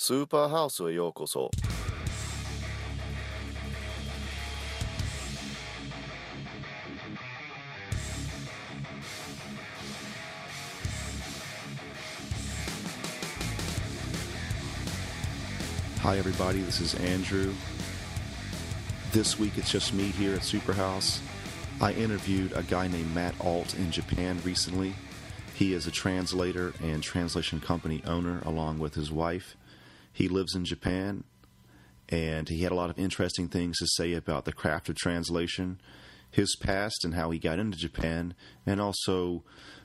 スーパーハウスへようこそ Hi, everybody. This is Andrew. This week it's just me here at Superhouse. I interviewed a guy named Matt Alt in Japan recently. He is a translator and translation company owner along with his wife. he lives in Japan and he had a lot of interesting things to say about the craft of translation, his past, and how he got into Japan, and also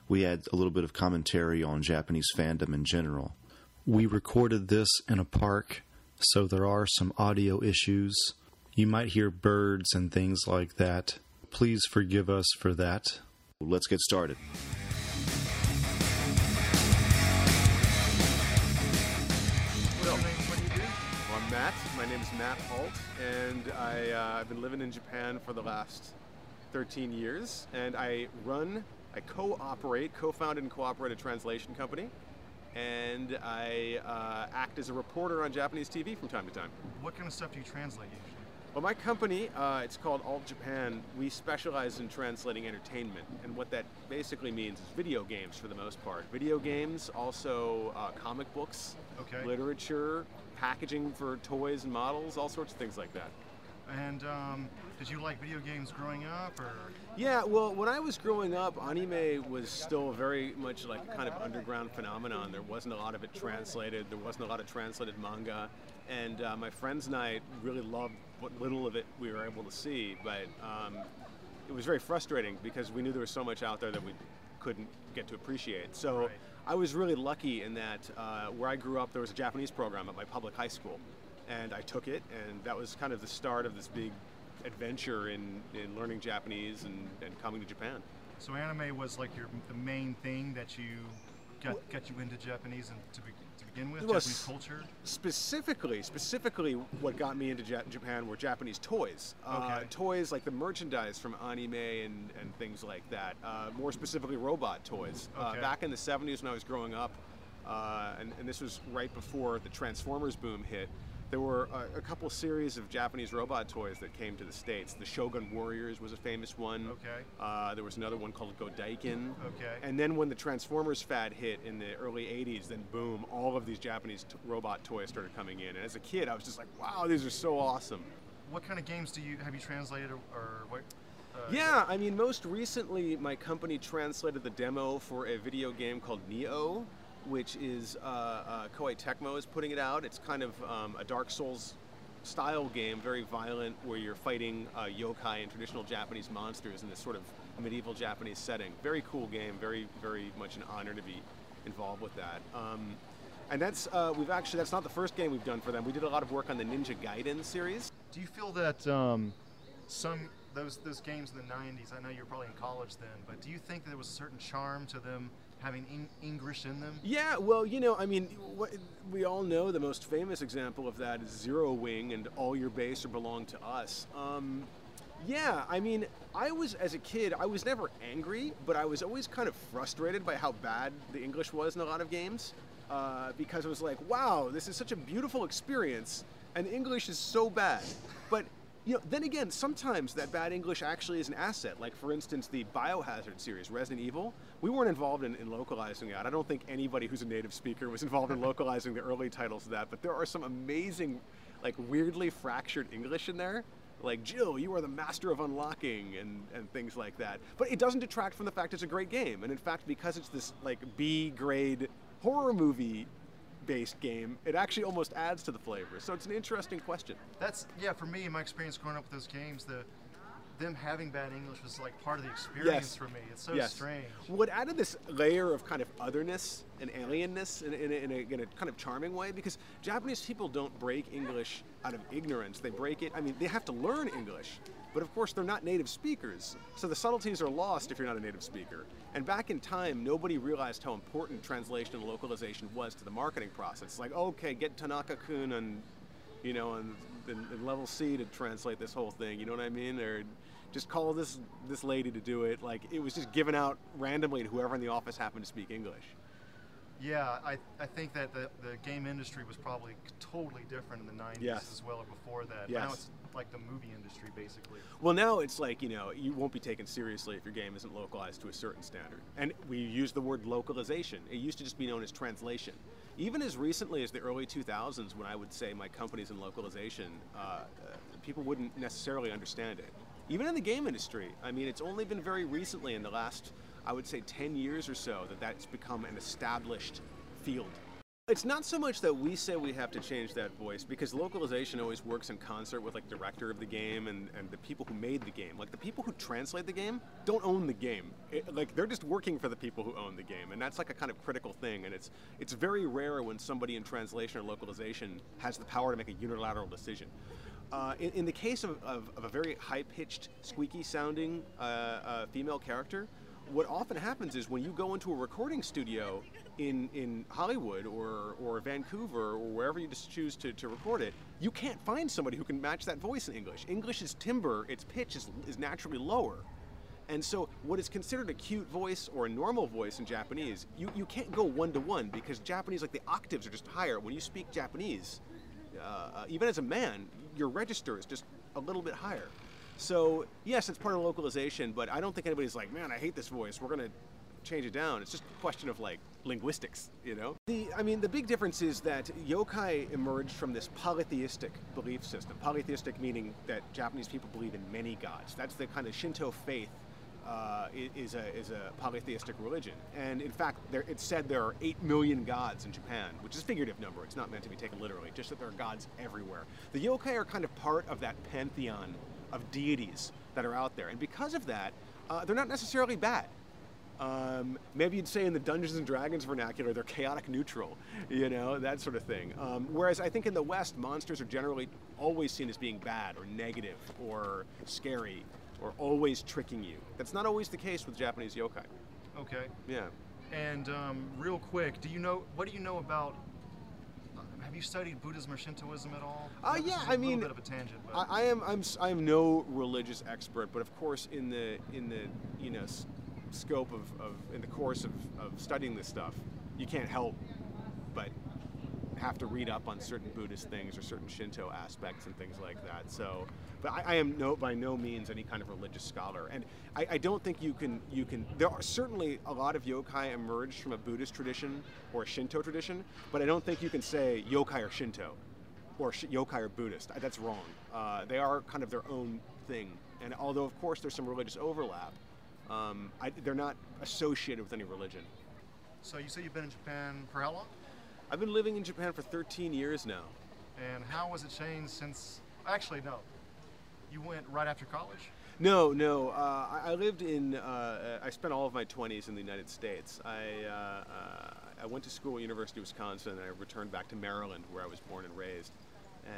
we had a little bit of commentary on Japanese fandom in general. We recorded this in a park, so there are some audio issues. You might hear birds and things like that. Please forgive us for that. Let's get started. Matt. My name is Matt Alt, and I, uh, I've been living in Japan for the last 13 years. And I run, I co-operate, co-founded and cooperate a translation company, and I uh, act as a reporter on Japanese TV from time to time. What kind of stuff do you translate usually? Well, my company, uh, it's called Alt Japan. We specialize in translating entertainment, and what that basically means is video games for the most part. Video games, also uh, comic books, Okay. literature, packaging for toys and models, all sorts of things like that. And um, did you like video games growing up, or Yeah, well, when I was growing up, anime was still very much like a kind of underground phenomenon. There wasn't a lot of it translated. There wasn't a lot of translated manga, and uh, my friends and I really loved what little of it we were able to see. But um, it was very frustrating because we knew there was so much out there that we couldn't get to appreciate. So Right. I was really lucky in that uh, where I grew up, there was a Japanese program at my public high school, and I took it, and that was kind of the start of this big adventure in, in learning Japanese and, and coming to Japan. so anime was like your the main thing that you got got you into Japanese and to, be, begin with, It was- Japanese culture? Specifically, specifically, what got me into ja- Japan were Japanese toys. Uh, toys like the merchandise from anime and, and things like that. Uh, more specifically, robot toys. Uh, back in the 70s when I was growing up, uh, and, and this was right before the Transformers boom hit, there were a, a couple series of Japanese robot toys that came to the States. The Shogun Warriors was a famous one. Okay. Uh, there was another one called Godaikin. Okay. And then when the Transformers fad hit in the early 80s, then boom, all of these Japanese t- robot toys started coming in. And as a kid, I was just like, wow, these are so awesome. What kind of games do you have you translated, or, or what? Uh, Yeah, I mean, most recently, my company translated the demo for a video game called Nioh, which is uh, uh, Koei Tecmo is putting it out. It's kind of um, a Dark Souls style game, very violent, where you're fighting uh, yokai and traditional Japanese monsters in this sort of medieval Japanese setting. Very cool game. Very, very much an honor to be involved with that. Um, and that's uh, we've actually that's not the first game we've done for them. We did a lot of work on the Ninja Gaiden series. Do you feel that um, some those those games in the '90s? I know you were probably in college then, but do you think there was a certain charm to them having Eng- English in them? Yeah, well, you know, I mean, what, we all know the most famous example of that is Zero Wing and All Your Base Are Belong to Us. Um, yeah, I mean, I was, as a kid, I was never angry, but I was always kind of frustrated by how bad the English was in a lot of games. Uh, because it was like, wow, this is such a beautiful experience, and English is so bad. But you know, then again, sometimes that bad English actually is an asset. Like, for instance, the Biohazard series, Resident Evil, we weren't involved in, in localizing that. I don't think anybody who's a native speaker was involved in localizing the early titles of that, but there are some amazing, like, weirdly fractured English in there. Like, Jill, you are the master of unlocking, and, and things like that. But it doesn't detract from the fact it's a great game. And in fact, because it's this, like, B grade horror movie based game, it actually almost adds to the flavor. So it's an interesting question. That's yeah. For me, in my experience growing up with those games, the them having bad English was like part of the experience Yes. for me. It's so Yes. strange. What added this layer of kind of otherness and alienness in, in, a, in, a, in a kind of charming way because Japanese people don't break English out of ignorance. They break it, I mean, they have to learn English, but of course they're not native speakers. So the subtleties are lost if you're not a native speaker. And back in time, nobody realized how important translation and localization was to the marketing process. It's like, okay, get Tanaka kun and you know, and, and level C to translate this whole thing. You know what I mean? Or just call this this lady to do it. Like it was just given out randomly to whoever in the office happened to speak English. Yeah, I, I think that the, the game industry was probably totally different in the 90s Yes. as well or before that. Yes. Now it's like the movie industry, basically. Well, now it's like, you know, you won't be taken seriously if your game isn't localized to a certain standard. And we use the word localization. It used to just be known as translation. Even as recently as the early 2000s, when I would say my company's in localization, uh, uh, people wouldn't necessarily understand it. Even in the game industry, I mean, it's only been very recently in the last, I would say, 10 years or so that that's become an established field. It's not so much that we say we have to change that voice because localization always works in concert with like director of the game and, and the people who made the game. Like the people who translate the game don't own the game. It- like they're just working for the people who own the game, and that's like a kind of critical thing. And it's it's very rare when somebody in translation or localization has the power to make a unilateral decision. Uh, in, in the case of, of, of a very high-pitched, squeaky-sounding uh, uh, female character, what often happens is when you go into a recording studio in, in Hollywood or, or Vancouver or wherever you just choose to, to record it, you can't find somebody who can match that voice in English. English is timbre, its pitch is, is naturally lower. And so, what is considered a cute voice or a normal voice in Japanese, you, you can't go one to one because Japanese, like the octaves are just higher. When you speak Japanese, uh, even as a man, your register is just a little bit higher. So, yes, it's part of localization, but I don't think anybody's like, man, I hate this voice. We're to change it down. It's just a question of like linguistics, you know? The, I mean, the big difference is that yokai emerged from this polytheistic belief system. Polytheistic meaning that Japanese people believe in many gods. That's the kind of Shinto faith uh, is, a, is a polytheistic religion. And in fact, there, it's said there are 8 million gods in Japan, which is a figurative number. It's not meant to be taken literally, just that there are gods everywhere. The yokai are kind of part of that pantheon of deities that are out there. And because of that, uh, they're not necessarily bad. Um, maybe you'd say in the Dungeons and Dragons vernacular, they're chaotic neutral, you know, that sort of thing. Um, whereas I think in the West, monsters are generally always seen as being bad or negative or scary or always tricking you. That's not always the case with Japanese yokai. Okay. Yeah. And um, real quick, do you know what do you know about? Uh, Have you studied Buddhism or Shintoism at all? Uh, This yeah, a I little mean, bit of a tangent, but I, I am I'm s- I'm no religious expert, but of course in the in the you know s- scope of, of in the course of, of studying this stuff, you can't help but have to read up on certain Buddhist things or certain Shinto aspects and things like that. So, but I, I am no by no means any kind of religious scholar, and I, I don't think you can you can. There are certainly a lot of yokai emerged from a Buddhist tradition or a Shinto tradition, but I don't think you can say yokai or Shinto or sh- yokai or Buddhist. That's wrong. Uh, they are kind of their own thing, and although of course there's some religious overlap, um, I, they're not associated with any religion. so you say you've been in Japan for how long? I've been living in Japan for 13 years now. And how has it changed since? Actually, no. You went right after college. No, no. Uh, I, I lived in. Uh, I spent all of my 20s in the United States. I uh, uh, I went to school at University of Wisconsin, and I returned back to Maryland, where I was born and raised.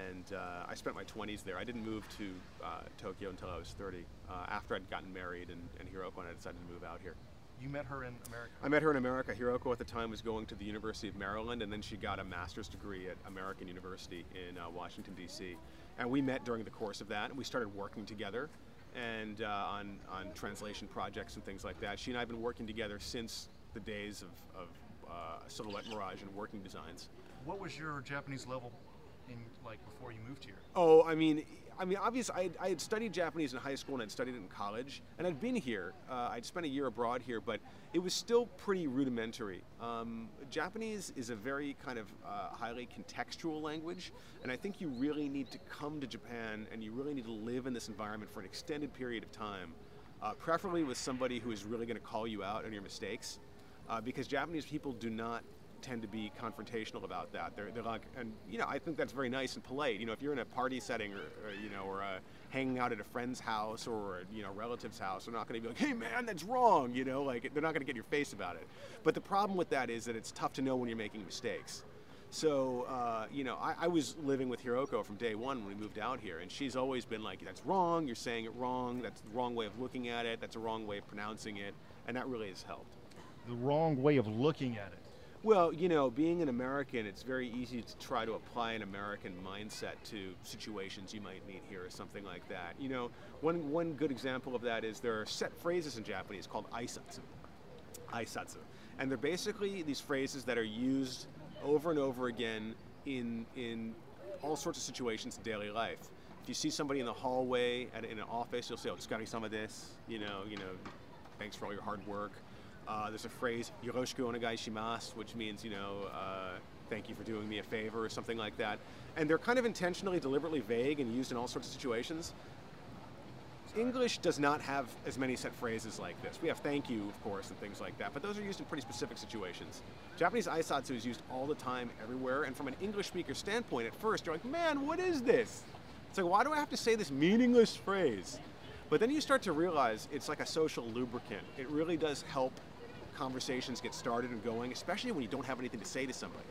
And uh, I spent my 20s there. I didn't move to uh, Tokyo until I was 30. Uh, after I'd gotten married and, and Hiroko and I decided to move out here. You met her in America. I met her in America. Hiroko at the time was going to the University of Maryland, and then she got a master's degree at American University in uh, Washington D.C. And we met during the course of that, and we started working together, and uh, on on translation projects and things like that. She and I have been working together since the days of, of uh, Silhouette Mirage and working designs. What was your Japanese level in like before you moved here? Oh, I mean, I mean, obviously, I, I had studied Japanese in high school and I'd studied it in college, and I'd been here. Uh, I'd spent a year abroad here, but it was still pretty rudimentary. Um, Japanese is a very kind of uh, highly contextual language, and I think you really need to come to Japan and you really need to live in this environment for an extended period of time, uh, preferably with somebody who is really going to call you out on your mistakes, uh, because Japanese people do not tend to be confrontational about that. They're, they're like, and you know, I think that's very nice and polite. You know, if you're in a party setting or, or you know, or uh, hanging out at a friend's house or you know, relative's house, they're not going to be like, hey man, that's wrong. You know, like they're not going to get your face about it. But the problem with that is that it's tough to know when you're making mistakes. So, uh, you know, I, I was living with Hiroko from day one when we moved out here, and she's always been like, that's wrong, you're saying it wrong, that's the wrong way of looking at it, that's a wrong way of pronouncing it, and that really has helped. The wrong way of looking at it. Well, you know, being an American, it's very easy to try to apply an American mindset to situations you might meet here or something like that. You know, one, one good example of that is there are set phrases in Japanese called aisatsu. Aisatsu. and they're basically these phrases that are used over and over again in in all sorts of situations in daily life. If you see somebody in the hallway at, in an office, you'll say, "Oh, "Scotty, some of this," you know, you know, thanks for all your hard work. Uh, there's a phrase "yoroshiku onegai shimasu," which means, you know, uh, thank you for doing me a favor or something like that. And they're kind of intentionally, deliberately vague and used in all sorts of situations. English does not have as many set phrases like this. We have thank you, of course, and things like that, but those are used in pretty specific situations. Japanese aisatsu is used all the time, everywhere, and from an English speaker standpoint, at first, you're like, man, what is this? It's like, why do I have to say this meaningless phrase? But then you start to realize it's like a social lubricant. It really does help conversations get started and going, especially when you don't have anything to say to somebody.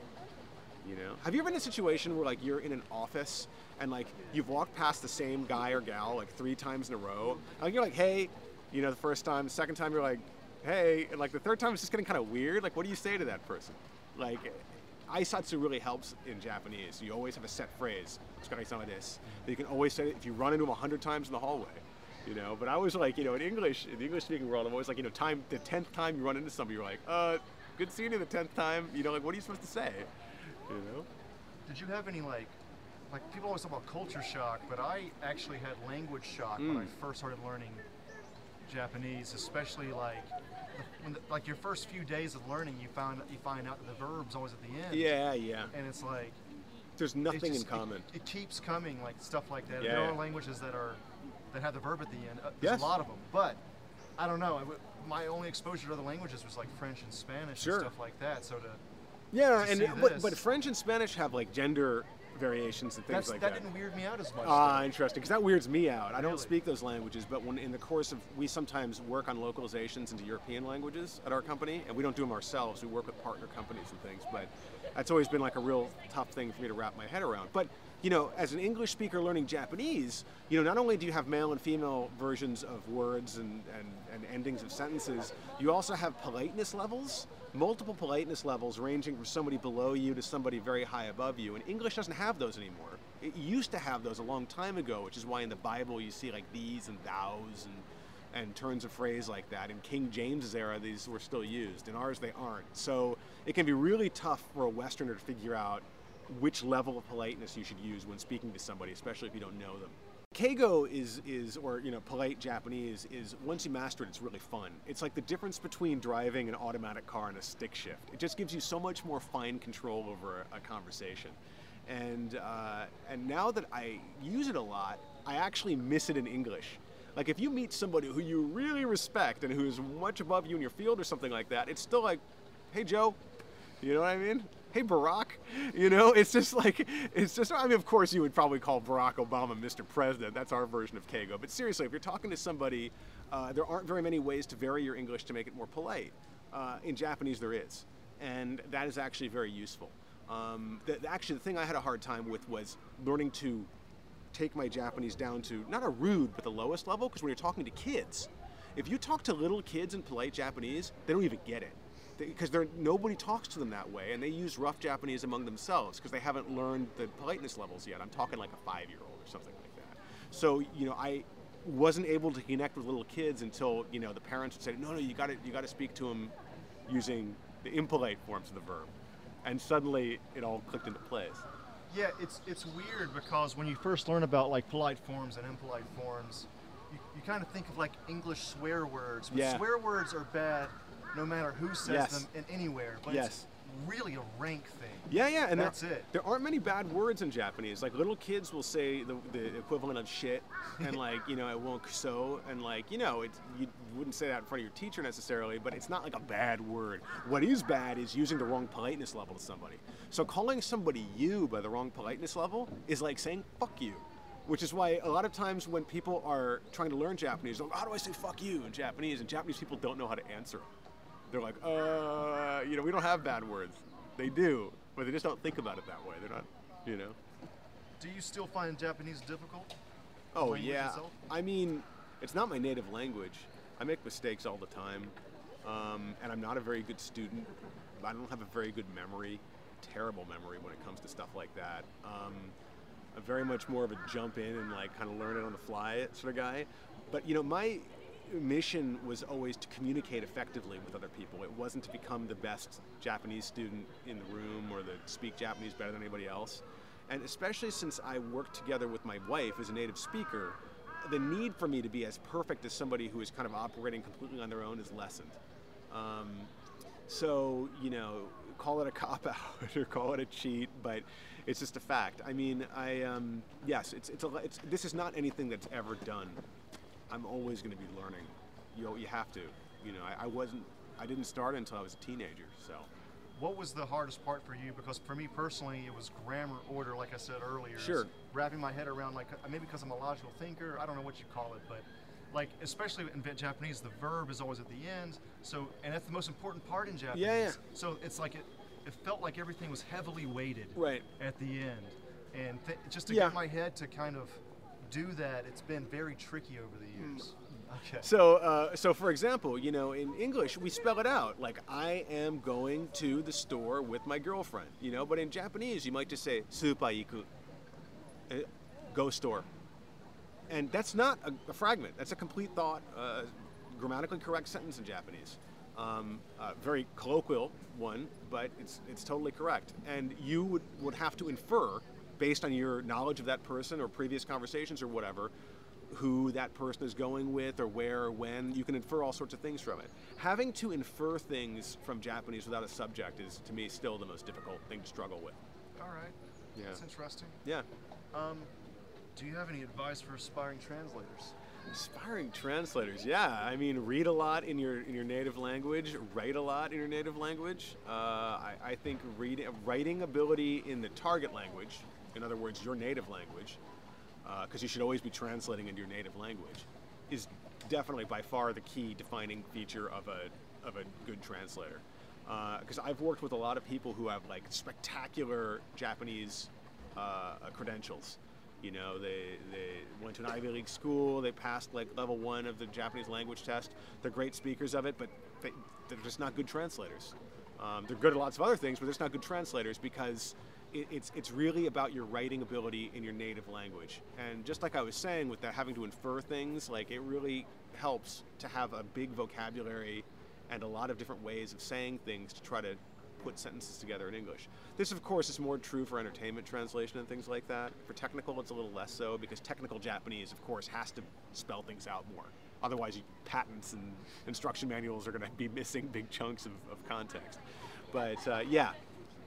You know, have you ever been in a situation where like you're in an office and like you've walked past the same guy or gal like three times in a row, and you're like, hey, you know, the first time, the second time you're like, hey, and like the third time it's just getting kind of weird. Like, what do you say to that person? Like, aisatsu really helps in Japanese. You always have a set phrase, "Tsukaresama desu," that you can always say if you run into them a hundred times in the hallway. You know, but I was like, you know, in English, in the English-speaking world, I'm always like, you know, time the tenth time you run into somebody, you're like, uh, good seeing you the tenth time. You know, like, what are you supposed to say? You know. Did you have any like, like people always talk about culture shock, but I actually had language shock when I Mm. first started learning Japanese, especially like, when the, like your first few days of learning, you found you find out that the verb's always at the end. Yeah, yeah. And it's like There's it nothing in just- it- common. It, keeps coming, like stuff like that. Yeah. There are languages that are that have the verb at the end. Uh, there's Yes. a lot of them, but I don't know. I my only exposure to other languages was like French and Spanish Sure. and stuff like that. So to Yeah, to and but, but French and Spanish have like gender variations and things that's, like that that. didn't weird me out as much. Ah, though. interesting. Because that weirds me out. I don't speak those languages, but when in the course of we sometimes work on localizations into European languages at our company, and we don't do them ourselves. We work with partner companies and things. But that's always been like a real tough thing for me to wrap my head around. But you know, as an English speaker learning Japanese, you know, not only do you have male and female versions of words and, and, and endings of sentences, you also have politeness levels, multiple politeness levels ranging from somebody below you to somebody very high above you. And English doesn't have those anymore. It used to have those a long time ago, which is why in the Bible you see like these and thous and and turns of phrase like that. In King James's era, these were still used. In ours, they aren't. So it can be really tough for a Westerner to figure out which level of politeness you should use when speaking to somebody, especially if you don't know them. Keigo is, is, or you know, polite Japanese is once you master it, it's really fun. It's like the difference between driving an automatic car and a stick shift. It just gives you so much more fine control over a, a conversation. And uh, and now that I use it a lot, I actually miss it in English. Like if you meet somebody who you really respect and who's much above you in your field or something like that, it's still like, hey Joe, you know what I mean? Hey Barack, you know, it's just like it's just. I mean, of course, you would probably call Barack Obama Mr. President. That's our version of Keigo, But seriously, if you're talking to somebody, uh, there aren't very many ways to vary your English to make it more polite. Uh, in Japanese, there is, and that is actually very useful. Um, the, actually, the thing I had a hard time with was learning to take my Japanese down to not a rude, but the lowest level. Because when you're talking to kids, if you talk to little kids in polite Japanese, they don't even get it. Because they're nobody talks to them that way, and they use rough Japanese among themselves because they haven't learned the politeness levels yet. I'm talking like a five-year-old or something like that. So you know, I wasn't able to connect with little kids until you know the parents would say, "No, no, you got to you got to speak to them using the impolite forms of the verb," and suddenly it all clicked into place. Yeah, it's it's weird because when you first learn about like polite forms and impolite forms, you, you kind of think of like English swear words. But Yeah. swear words are bad no matter who says Yes. them and anywhere. But Yes. it's really a rank thing. Yeah, yeah, and That's there, it. There aren't many bad words in Japanese. Like little kids will say the, the equivalent of shit, and like you know, it won't so, and like you know, it you wouldn't say that in front of your teacher necessarily, but it's not like a bad word. What is bad is using the wrong politeness level to somebody. So calling somebody you by the wrong politeness level is like saying fuck you. Which is why a lot of times when people are trying to learn Japanese, they're like, how do I say fuck you in Japanese? And Japanese people don't know how to answer. They're like, uh, you know, we don't have bad words. They do, but they just don't think about it that way. They're not, you know. Do you still find Japanese difficult? Oh yeah. itself? I mean, it's not my native language. I make mistakes all the time, um, and I'm not a very good student. I don't have a very good memory, terrible memory when it comes to stuff like that. Um, I'm very much more of a jump in and like kind of learn it on the fly sort of guy. But you know, my mission was always to communicate effectively with other people. It wasn't to become the best Japanese student in the room or to speak Japanese better than anybody else. And especially since I worked together with my wife as a native speaker, the need for me to be as perfect as somebody who is kind of operating completely on their own is lessened. Um, so, you know, call it a cop out or call it a cheat, but it's just a fact. I mean, I um, yes, it's it's, a, it's this is not anything that's ever done. I'm always going to be learning. You you have to. You know, I, I wasn't. I didn't start until I was a teenager. So. What was the hardest part for you? Because for me personally, it was grammar order, like I said earlier. Sure. Wrapping my head around, like maybe because I'm a logical thinker, I don't know what you call it, but like especially in Japanese, the verb is always at the end. So, and that's the most important part in Japanese. Yeah, yeah. So it's like it, it felt like everything was heavily weighted Right. at the end, and th- just to Yeah. get my head to kind of do that, it's been very tricky over the years. Okay. So, uh, so for example, you know, in English we spell it out like I am going to the store with my girlfriend. You know, but in Japanese you might just say supaiku, uh, go store, and that's not a, a fragment. That's a complete thought, uh, grammatically correct sentence in Japanese. Um, uh, very colloquial one, but it's it's totally correct. And you would, would have to infer, based on your knowledge of that person or previous conversations or whatever, who that person is going with or where or when. You can infer all sorts of things from it. Having to infer things from Japanese without a subject is, to me, still the most difficult thing to struggle with. All right. Yeah. That's interesting. Yeah. Um, do you have any advice for aspiring translators? Aspiring translators, yeah. I mean, read a lot in your in your native language, write a lot in your native language. Uh, I, I think reading, writing ability in the target language, in other words, your native language, because you should always be translating into your native language, is definitely by far the key defining feature of a of a good translator. Because I've worked with a lot of people who have like spectacular Japanese uh, credentials. You know, they, they went to an Ivy League school, they passed like level one of the Japanese language test. They're great speakers of it, but they, they're just not good translators. Um, they're good at lots of other things, but they're just not good translators because it, it's, it's really about your writing ability in your native language. And just like I was saying, with that having to infer things, like it really helps to have a big vocabulary and a lot of different ways of saying things to try to put sentences together in English. This, of course, is more true for entertainment translation and things like that. For technical, it's a little less so because technical Japanese, of course, has to spell things out more. Otherwise, patents and instruction manuals are going to be missing big chunks of, of context. But uh, yeah,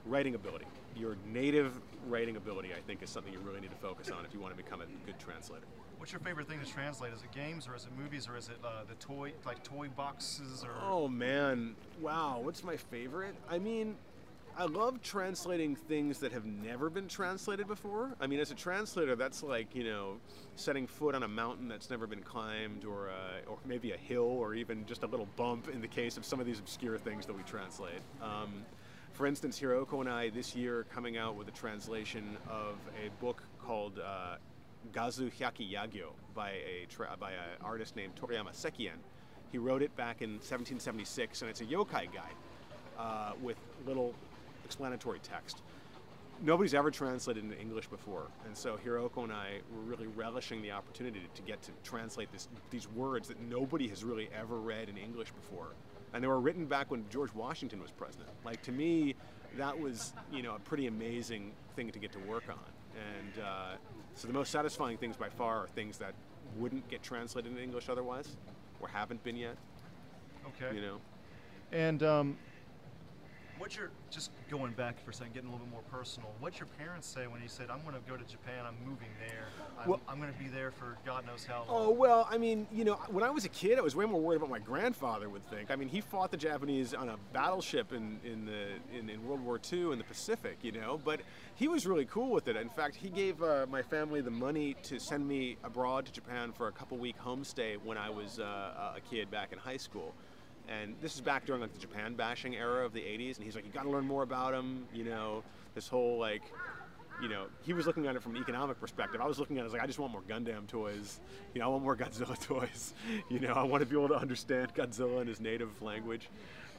writing ability. Your native writing ability, I think, is something you really need to focus on if you want to become a good translator. What's your favorite thing to translate? Is it games or is it movies or is it uh, the toy, like toy boxes or? Oh man, wow! What's my favorite? I mean, I love translating things that have never been translated before. I mean, as a translator, that's like you know, setting foot on a mountain that's never been climbed, or uh, or maybe a hill, or even just a little bump in the case of some of these obscure things that we translate. Um, for instance, Hiroko and I this year are coming out with a translation of a book called uh, Gazu Hyakki Yagyo by a by an artist named Toriyama Sekien. He wrote it back in 1776, and it's a yokai guide uh, with little explanatory text. Nobody's ever translated into English before, and so Hiroko and I were really relishing the opportunity to get to translate this, these words that nobody has really ever read in English before. And they were written back when George Washington was president. Like to me, that was you know a pretty amazing thing to get to work on. And uh, so the most satisfying things by far are things that wouldn't get translated into English otherwise, or haven't been yet. Okay. You know. And um, what's your just going back for a second, getting a little bit more personal? What's your parents say when you said, "I'm going to go to Japan. I'm moving there. I'm, Well- I'm going to be there for God knows how long." Oh well, I mean, you know, when I was a kid, I was way more worried about my grandfather would think. I mean, he fought the Japanese on a battleship in in the in, in World War II in the Pacific, you know. But he was really cool with it. In fact, he gave uh, my family the money to send me abroad to Japan for a couple week homestay when I was uh, a kid back in high school. And this is back during like the Japan bashing era of the 80s. And he's like, you got to learn more about him. You know, this whole like you know, he was looking at it from an economic perspective. I was looking at it as like, I just want more Gundam toys. You know, I want more Godzilla toys. You know, I want to be able to understand Godzilla in his native language.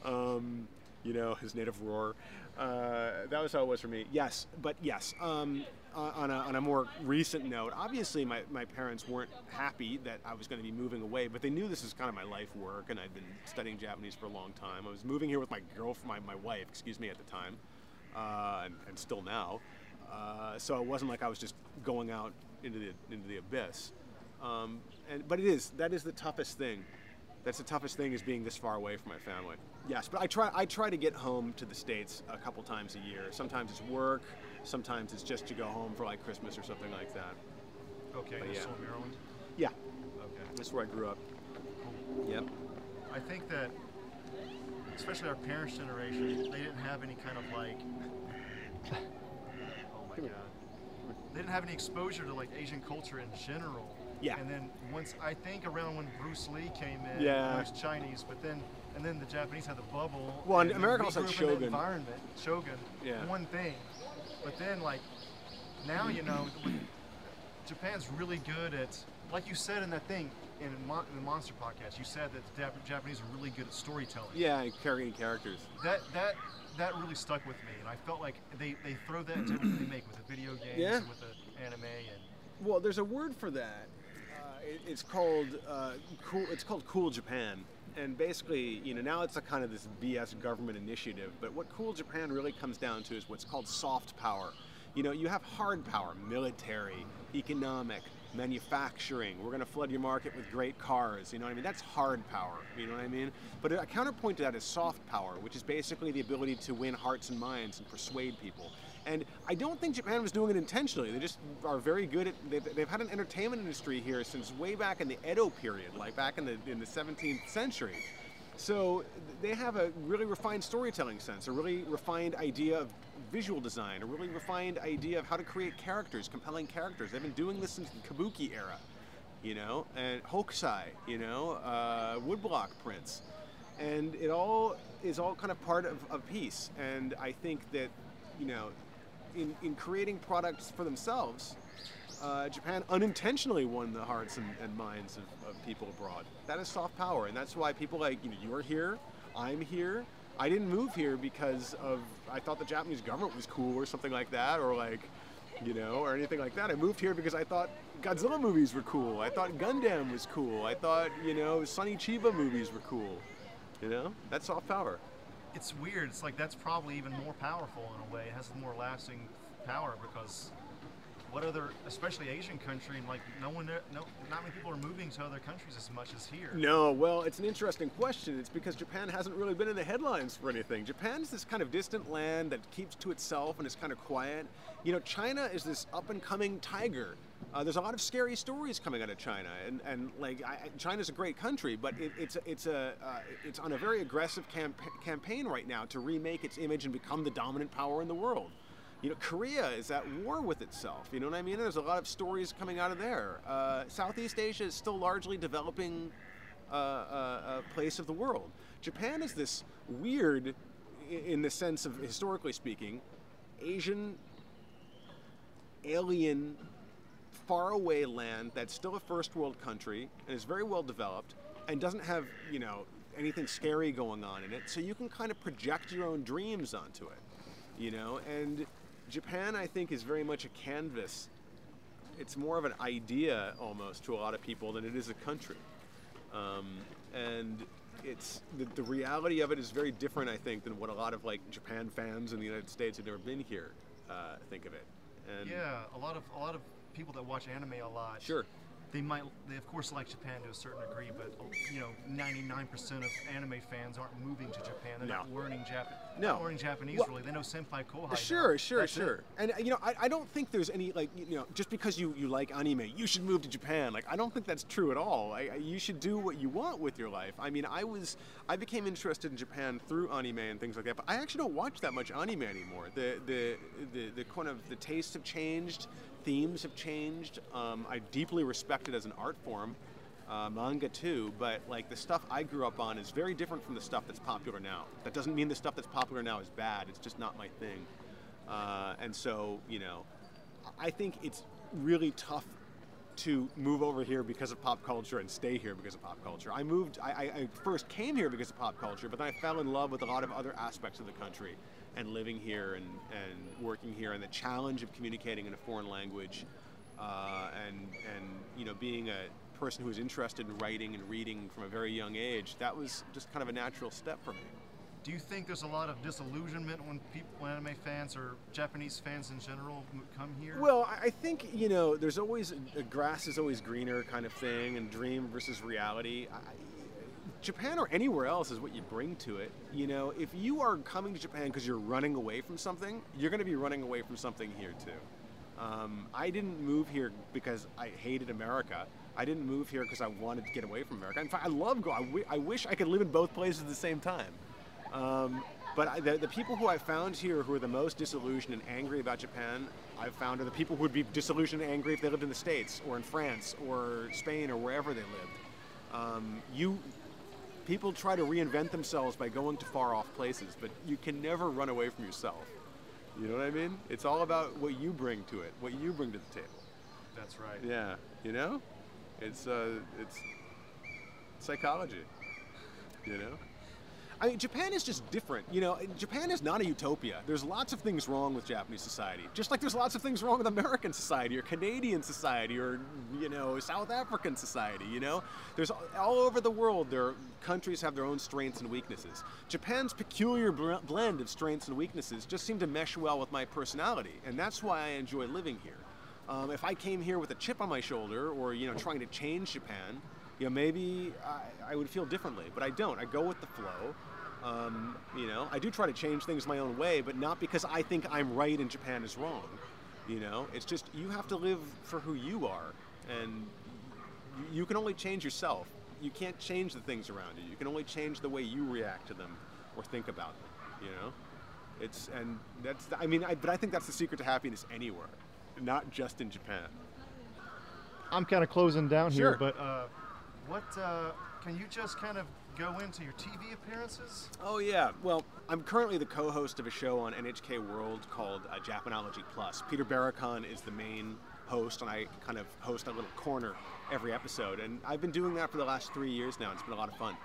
Um, you know, his native roar. Uh, that was how it was for me. Yes, but yes. Um, uh, on, a, on a more recent note, obviously my, my parents weren't happy that I was going to be moving away, but they knew this was kind of my life work, and I'd been studying Japanese for a long time. I was moving here with my girlfriend, my, my wife, excuse me, at the time, uh, and, and still now. Uh, so it wasn't like I was just going out into the into the abyss. Um, and but it is that is the toughest thing. That's the toughest thing is being this far away from my family. Yes, but I try I try to get home to the states a couple times a year. Sometimes it's work, sometimes it's just to go home for like Christmas or something like that. Okay, But you're yeah. still in Maryland. Yeah, Okay. that's where I grew up. Yep. I think that, especially our parents' generation, they didn't have any kind of like. Oh my god. They didn't have any exposure to like Asian culture in general. Yeah. And then once I think around when Bruce Lee came in, Yeah. it was Chinese, but then and then the Japanese had the bubble. Well, and then America also had up in that Shogun. Environment, Shogun. Yeah. One thing, but then like now you know Japan's really good at, like you said in that thing in, Mon- in the Monster podcast, you said that the Jap- Japanese are really good at storytelling. Yeah, and carrying characters. That that that really stuck with me, and I felt like they, they throw that into everything they make with the video games, Yeah. and with the anime, and Well, there's a word for that. Uh, it, it's called uh, cool. It's called Cool Japan, and basically, you know, now it's a kind of this BS government initiative. But what Cool Japan really comes down to is what's called soft power. You know, you have hard power, military, economic, manufacturing. We're going to flood your market with great cars. You know what I mean? That's hard power. You know what I mean? But a counterpoint to that is soft power, which is basically the ability to win hearts and minds and persuade people. And I don't think Japan was doing it intentionally. They just are very good at. They've, they've had an entertainment industry here since way back in the Edo period, like back in the in the 17th century. So they have a really refined storytelling sense, a really refined idea of visual design, a really refined idea of how to create characters, compelling characters. They've been doing this since the Kabuki era, you know, and Hokusai, you know, uh, woodblock prints, and it all is all kind of part of, of piece. And I think that, you know, in, in creating products for themselves, uh, Japan unintentionally won the hearts and, and minds of, of people abroad. That is soft power, and that's why people like you know you're here, I'm here. I didn't move here because of I thought the Japanese government was cool or something like that, or like you know, or anything like that. I moved here because I thought Godzilla movies were cool. I thought Gundam was cool. I thought you know Sonny Chiba movies were cool. You know, that's soft power. It's weird. It's like that's probably even more powerful in a way. It has more lasting power because what other, especially Asian country, and like no one, no, not many people are moving to other countries as much as here. No, well, it's an interesting question. It's because Japan hasn't really been in the headlines for anything. Japan's this kind of distant land that keeps to itself and is kind of quiet. You know, China is this up and coming tiger. Uh, there's a lot of scary stories coming out of China, and, and like I, China's a great country, but it, it's it's a uh, it's on a very aggressive camp- campaign right now to remake its image and become the dominant power in the world. You know, Korea is at war with itself. You know what I mean? There's a lot of stories coming out of there. Uh, Southeast Asia is still largely developing uh, uh, place of the world. Japan is this weird, in the sense of historically speaking, Asian, alien, faraway land that's still a first world country and is very well developed and doesn't have you know anything scary going on in it. So you can kind of project your own dreams onto it, you know. And Japan, I think, is very much a canvas. It's more of an idea almost to a lot of people than it is a country. Um, and it's the, the reality of it is very different, I think, than what a lot of like Japan fans in the United States who've never been here uh, think of it. And Yeah, a lot of a lot of people that watch anime a lot. Sure. They might, they of course like Japan to a certain degree, but you know, 99% of anime fans aren't moving to Japan. They're not No. learning Japan. No. Learning Japanese Well- really. They know senpai kohai. now. Sure, sure, it. sure. And uh, you know, I, I don't think there's any like you know, just because you, you like anime, you should move to Japan. Like I don't think that's true at all. I, I- you should do what you want with your life. I mean, I was I became interested in Japan through anime and things like that, but I actually don't watch that much anime anymore. The the the, the kind of the tastes have changed, themes have changed. Um, I deeply respect it as an art form. Uh, manga too, but like the stuff I grew up on is very different from the stuff that's popular now. That doesn't mean the stuff that's popular now is bad. It's just not my thing. Uh, and so, you know, I think it's really tough to move over here because of pop culture and stay here because of pop culture. I moved. I, I, I first came here because of pop culture, but then I fell in love with a lot of other aspects of the country, and living here and, and working here, and the challenge of communicating in a foreign language, uh, and and you know being a person who was interested in writing and reading from a very young age. That was just kind of a natural step for me. Do you think there's a lot of disillusionment when people, when anime fans or Japanese fans in general come here? Well, I think you know, there's always a grass is always greener kind of thing, and dream versus reality. I, Japan or anywhere else is what you bring to it. You know, if you are coming to Japan because you're running away from something, you're going to be running away from something here too. Um, I didn't move here because I hated America. I didn't move here because I wanted to get away from America. In fact, I love go. I, w- I wish I could live in both places at the same time. Um, but I, the, the people who I found here who are the most disillusioned and angry about Japan, I've found are the people who would be disillusioned and angry if they lived in the States or in France or Spain or wherever they lived. Um, you, people try to reinvent themselves by going to far off places, but you can never run away from yourself. You know what I mean? It's all about what you bring to it, what you bring to the table. That's right. Yeah, you know, it's uh, it's psychology. You know, I mean, Japan is just different. You know, Japan is not a utopia. There's lots of things wrong with Japanese society, just like there's lots of things wrong with American society or Canadian society or you know South African society. You know, there's all over the world. their countries have their own strengths and weaknesses. Japan's peculiar blend of strengths and weaknesses just seem to mesh well with my personality, and that's why I enjoy living here. Um, if I came here with a chip on my shoulder, or you know, trying to change Japan, you know, maybe I, I would feel differently. But I don't. I go with the flow. Um, you know, I do try to change things my own way, but not because I think I'm right and Japan is wrong. You know, it's just you have to live for who you are, and you can only change yourself. You can't change the things around you. You can only change the way you react to them or think about them. You know, it's and that's. I mean, I, but I think that's the secret to happiness anywhere, not just in Japan. I'm kind of closing down Sure. here, but uh, what uh, can you just kind of go into your TV appearances? Oh yeah. Well, I'm currently the co-host of a show on NHK World called uh, Japanology Plus. Peter Barakan is the main host, and I kind of host a little corner every episode. And I've been doing that for the last three years now. and It's been a lot of fun.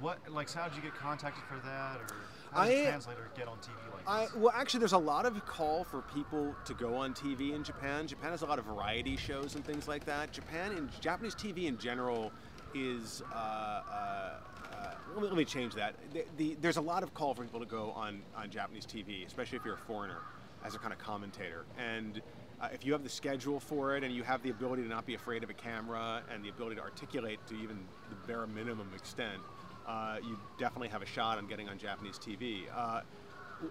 What like how did you get contacted for that, or how does I- a translator get on TV like I, this? well, actually, there's a lot of call for people to go on TV in Japan. Japan has a lot of variety shows and things like that. Japan and Japanese TV in general is. Uh, uh, uh, let, me, let me change that. The, the, there's a lot of call for people to go on, on Japanese TV, especially if you're a foreigner, as a kind of commentator. And uh, if you have the schedule for it and you have the ability to not be afraid of a camera and the ability to articulate to even the bare minimum extent, uh, you definitely have a shot on getting on Japanese TV. Uh,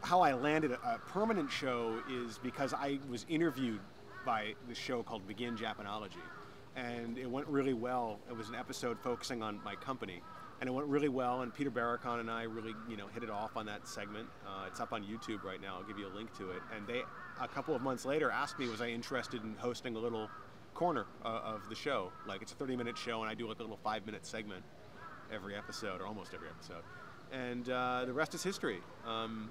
how I landed a, a permanent show is because I was interviewed by the show called Begin Japanology, and it went really well. It was an episode focusing on my company, and it went really well. And Peter Barakan and I really, you know, hit it off on that segment. Uh, it's up on YouTube right now. I'll give you a link to it. And they, a couple of months later, asked me was I interested in hosting a little corner uh, of the show. Like it's a 30-minute show, and I do like a little five-minute segment every episode, or almost every episode. And uh, the rest is history. Um,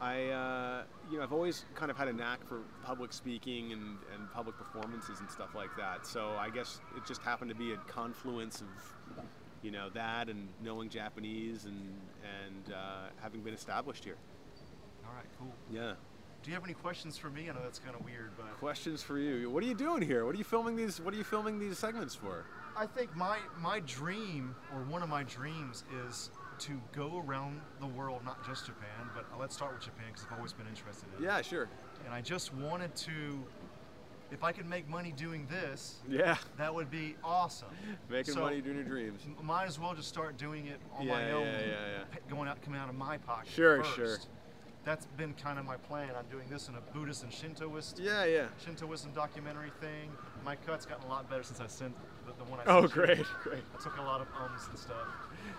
I, uh, you know, I've always kind of had a knack for public speaking and, and public performances and stuff like that. So I guess it just happened to be a confluence of, you know, that and knowing Japanese and and uh, having been established here. All right, cool. Yeah. Do you have any questions for me? I know that's kind of weird, but Questions for you. What are you doing here? What are you filming these? What are you filming these segments for? I think my my dream or one of my dreams is to go around the world, not just Japan, but let's start with Japan because I've always been interested in it. Yeah, sure. And I just wanted to, if I could make money doing this, Yeah. that would be awesome. Making So, money doing your dreams. Might as well just start doing it on Yeah, my own, yeah, yeah. pa- going out, coming out of my pocket. Sure, first. sure. That's been kind of my plan. I'm doing this in a Buddhist and Shintoist Yeah, yeah. Shintoism documentary thing. My cut's gotten a lot better since I sent the, the one I Oh, sent you. great, great. I took a lot of ums and stuff.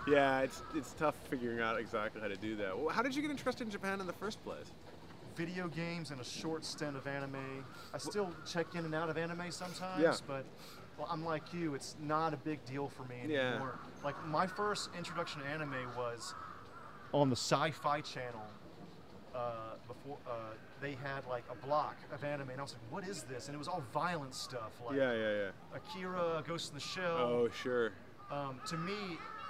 Yeah, it's it's tough figuring out exactly how to do that. Well, how did you get interested in Japan in the first place? Video games and a short stint of anime. I still check in and out of anime sometimes, Yeah. but well, I'm like you. It's not a big deal for me anymore. Yeah. anymore. Like my first introduction to anime was on the Sci-Fi Channel uh, before uh, they had like a block of anime, and I was like, "What is this?" And it was all violent stuff, like Yeah, yeah, yeah. Akira, Ghost in the Shell. Oh, sure. Um, to me,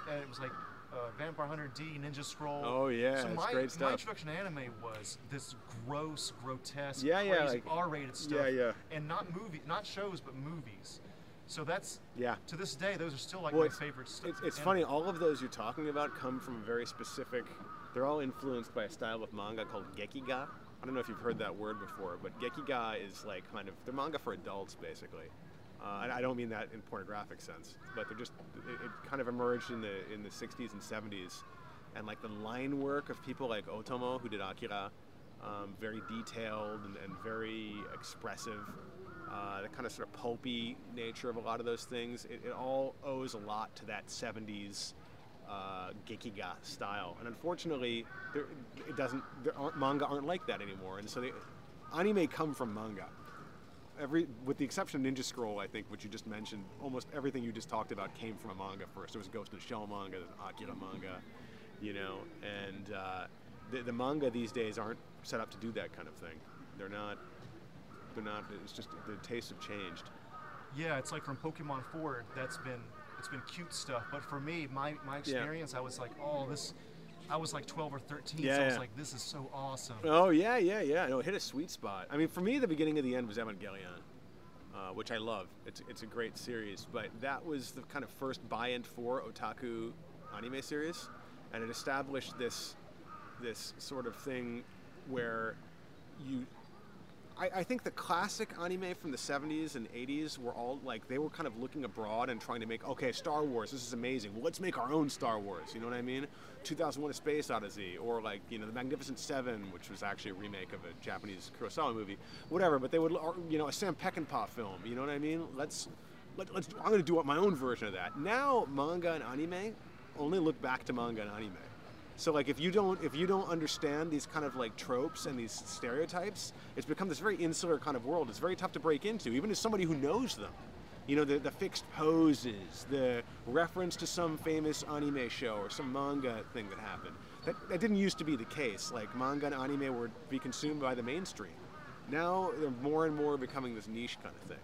uh, it was like uh, Vampire Hunter D, Ninja Scroll. Oh, yeah, so my, great My introduction to anime was this gross, grotesque, Yeah, yeah, crazy like- R-rated stuff. yeah, yeah. And not movie, not shows, but movies. So that's Yeah. to this day, those are still like Well, my favorite stuff. It's, it's funny. All of those you're talking about come from a very specific. They're all influenced by a style of manga called gekiga. I don't know if you've heard that word before, but gekiga is like kind of they're manga for adults basically. Uh, and I don't mean that in pornographic sense, but they're just it, it kind of emerged in the in the 60s and 70s, and like the line work of people like Otomo who did Akira, um, very detailed and, and very expressive. Uh, the kind of sort of pulpy nature of a lot of those things, it, it all owes a lot to that 70s uh, gekiga style. And unfortunately, there, it doesn't. There aren't, manga aren't like that anymore. And so they, anime come from manga. Every, with the exception of Ninja Scroll, I think, which you just mentioned, almost everything you just talked about came from a manga first. There was Ghost in the Shell manga, there's Akira manga, you know, and uh, the, the manga these days aren't set up to do that kind of thing. They're not. They're not. It's just the tastes have changed. yeah, it's like from Pokemon forward. That's been it's been cute stuff. But for me, my my experience, I was like, oh, this. I was like 12 or 13, Yeah, so I was yeah. like, this is so awesome. Oh yeah, yeah, yeah. No, it hit a sweet spot. I mean, for me, the beginning of the end was Evangelion, uh, which I love. It's it's a great series, but that was the kind of first buy-in for otaku anime series, and it established this this sort of thing where you. I, I think the classic anime from the 70s and 80s were all like they were kind of looking abroad and trying to make okay Star Wars this is amazing. Well let's make our own Star Wars you know what I mean? 2001 A Space Odyssey or like you know the Magnificent Seven which was actually a remake of a Japanese Kurosawa movie whatever but they would or, you know a Sam Peckinpah film you know what I mean? Let's let, let's I'm gonna do my own version of that. Now manga and anime only look back to manga and anime so like if you don't if you don't understand these kind of like tropes and these stereotypes, it's become this very insular kind of world. It's very tough to break into, even as somebody who knows them. You know, the, the fixed poses, the reference to some famous anime show or some manga thing that happened. That, that didn't used to be the case. Like manga and anime were be consumed by the mainstream. Now they're more and more becoming this niche kind of thing.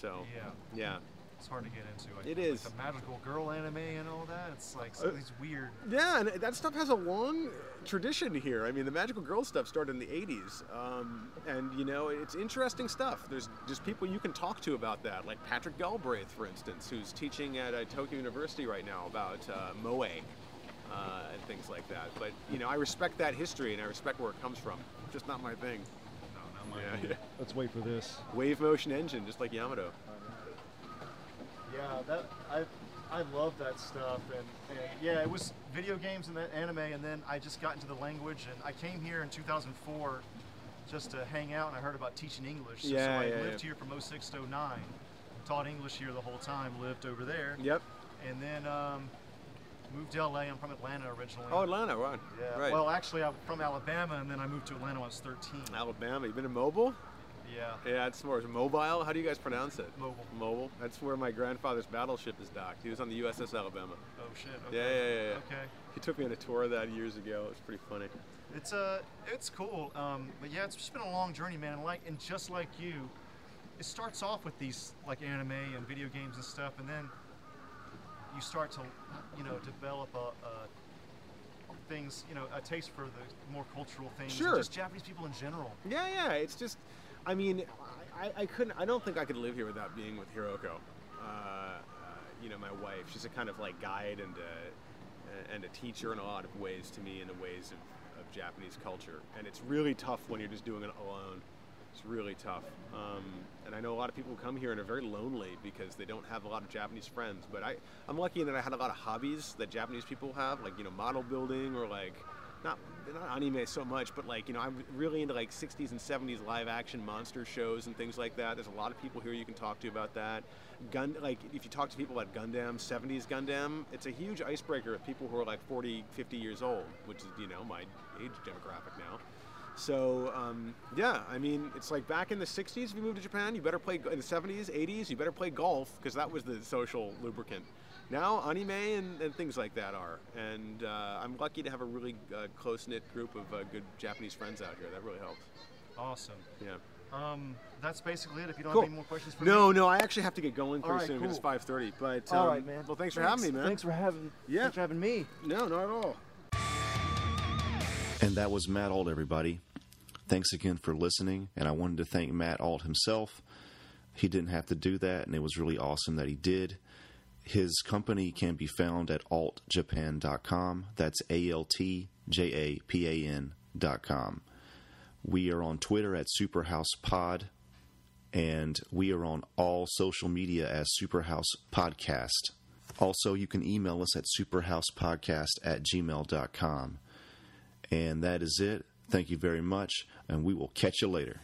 So Yeah. yeah. It's hard to get into. I It think, is. Like the magical girl anime and all that. It's like some Uh, of these weird. Yeah, and that stuff has a long tradition here. I mean, the magical girl stuff started in the '80s, um, and you know, it's interesting stuff. There's just people you can talk to about that, like Patrick Galbraith, for instance, who's teaching at uh, Tokyo University right now about uh, moe uh, and things like that. But you know, I respect that history and I respect where it comes from. Just not my thing. No, not my Yeah, thing. yeah. Let's wait for this. Wave motion engine, just like Yamato. Yeah, that I I love that stuff, and, and yeah, it was video games and that anime, and then I just got into the language, and I came here in 2004 just to hang out, and I heard about teaching English. So, so I yeah, lived yeah. here from 06 to 09, taught English here the whole time, lived over there, Yep. and then um, moved to LA. I'm from Atlanta originally. Oh, Atlanta, right? Yeah. Right. Well, actually, I'm from Alabama, and then I moved to Atlanta when I was 13. Alabama. You've been in Mobile? Yeah. Yeah, it's more mobile. How do you guys pronounce it? Mobile. Mobile. That's where my grandfather's battleship is docked. He was on the USS Alabama. Oh shit. Yeah, Okay. yeah, yeah, yeah. Okay. He took me on a tour of that years ago. It was pretty funny. It's uh, it's cool. Um, but yeah, it's just been a long journey, man. And like, and just like you, it starts off with these like anime and video games and stuff, and then you start to, you know, develop a, a things, you know, a taste for the more cultural things. Sure. just Japanese people in general. Yeah, yeah. It's just, I mean, I, I couldn't. I don't think I could live here without being with Hiroko. Uh, uh, you know, my wife. She's a kind of like guide and a, and a teacher in a lot of ways to me in the ways of, of Japanese culture. And it's really tough when you're just doing it alone. It's really tough. Um, and I know a lot of people come here and are very lonely because they don't have a lot of Japanese friends. But I, I'm lucky in that I had a lot of hobbies that Japanese people have, like you know, model building or like not not anime so much, but like you know, I'm really into like 60s and 70s live action monster shows and things like that. There's a lot of people here you can talk to about that. Gun like if you talk to people about Gundam, 70s Gundam, it's a huge icebreaker with people who are like 40, 50 years old, which is you know my age demographic now. So um, yeah, I mean, it's like back in the '60s. If you moved to Japan, you better play in the '70s, '80s. You better play golf because that was the social lubricant. Now anime and, and things like that are, and uh, I'm lucky to have a really uh, close knit group of uh, good Japanese friends out here. That really helps. Awesome. Yeah. Um, that's basically it. If you don't Cool. have any more questions for No, me. no, no, I actually have to get going pretty All right, soon because cool. it's 5:30. But All um, right, man. Well, thanks for having me, man. Thanks for having. Yeah. Thanks for having me. No, not at all. And that was Matt Alt, everybody. Thanks again for listening. And I wanted to thank Matt Alt himself. He didn't have to do that, and it was really awesome that he did. His company can be found at altjapan.com. That's A L T J A P A N.com. We are on Twitter at SuperhousePod, and we are on all social media as Superhouse Podcast. Also, you can email us at superhousepodcast at gmail.com. And that is it. Thank you very much, and we will catch you later.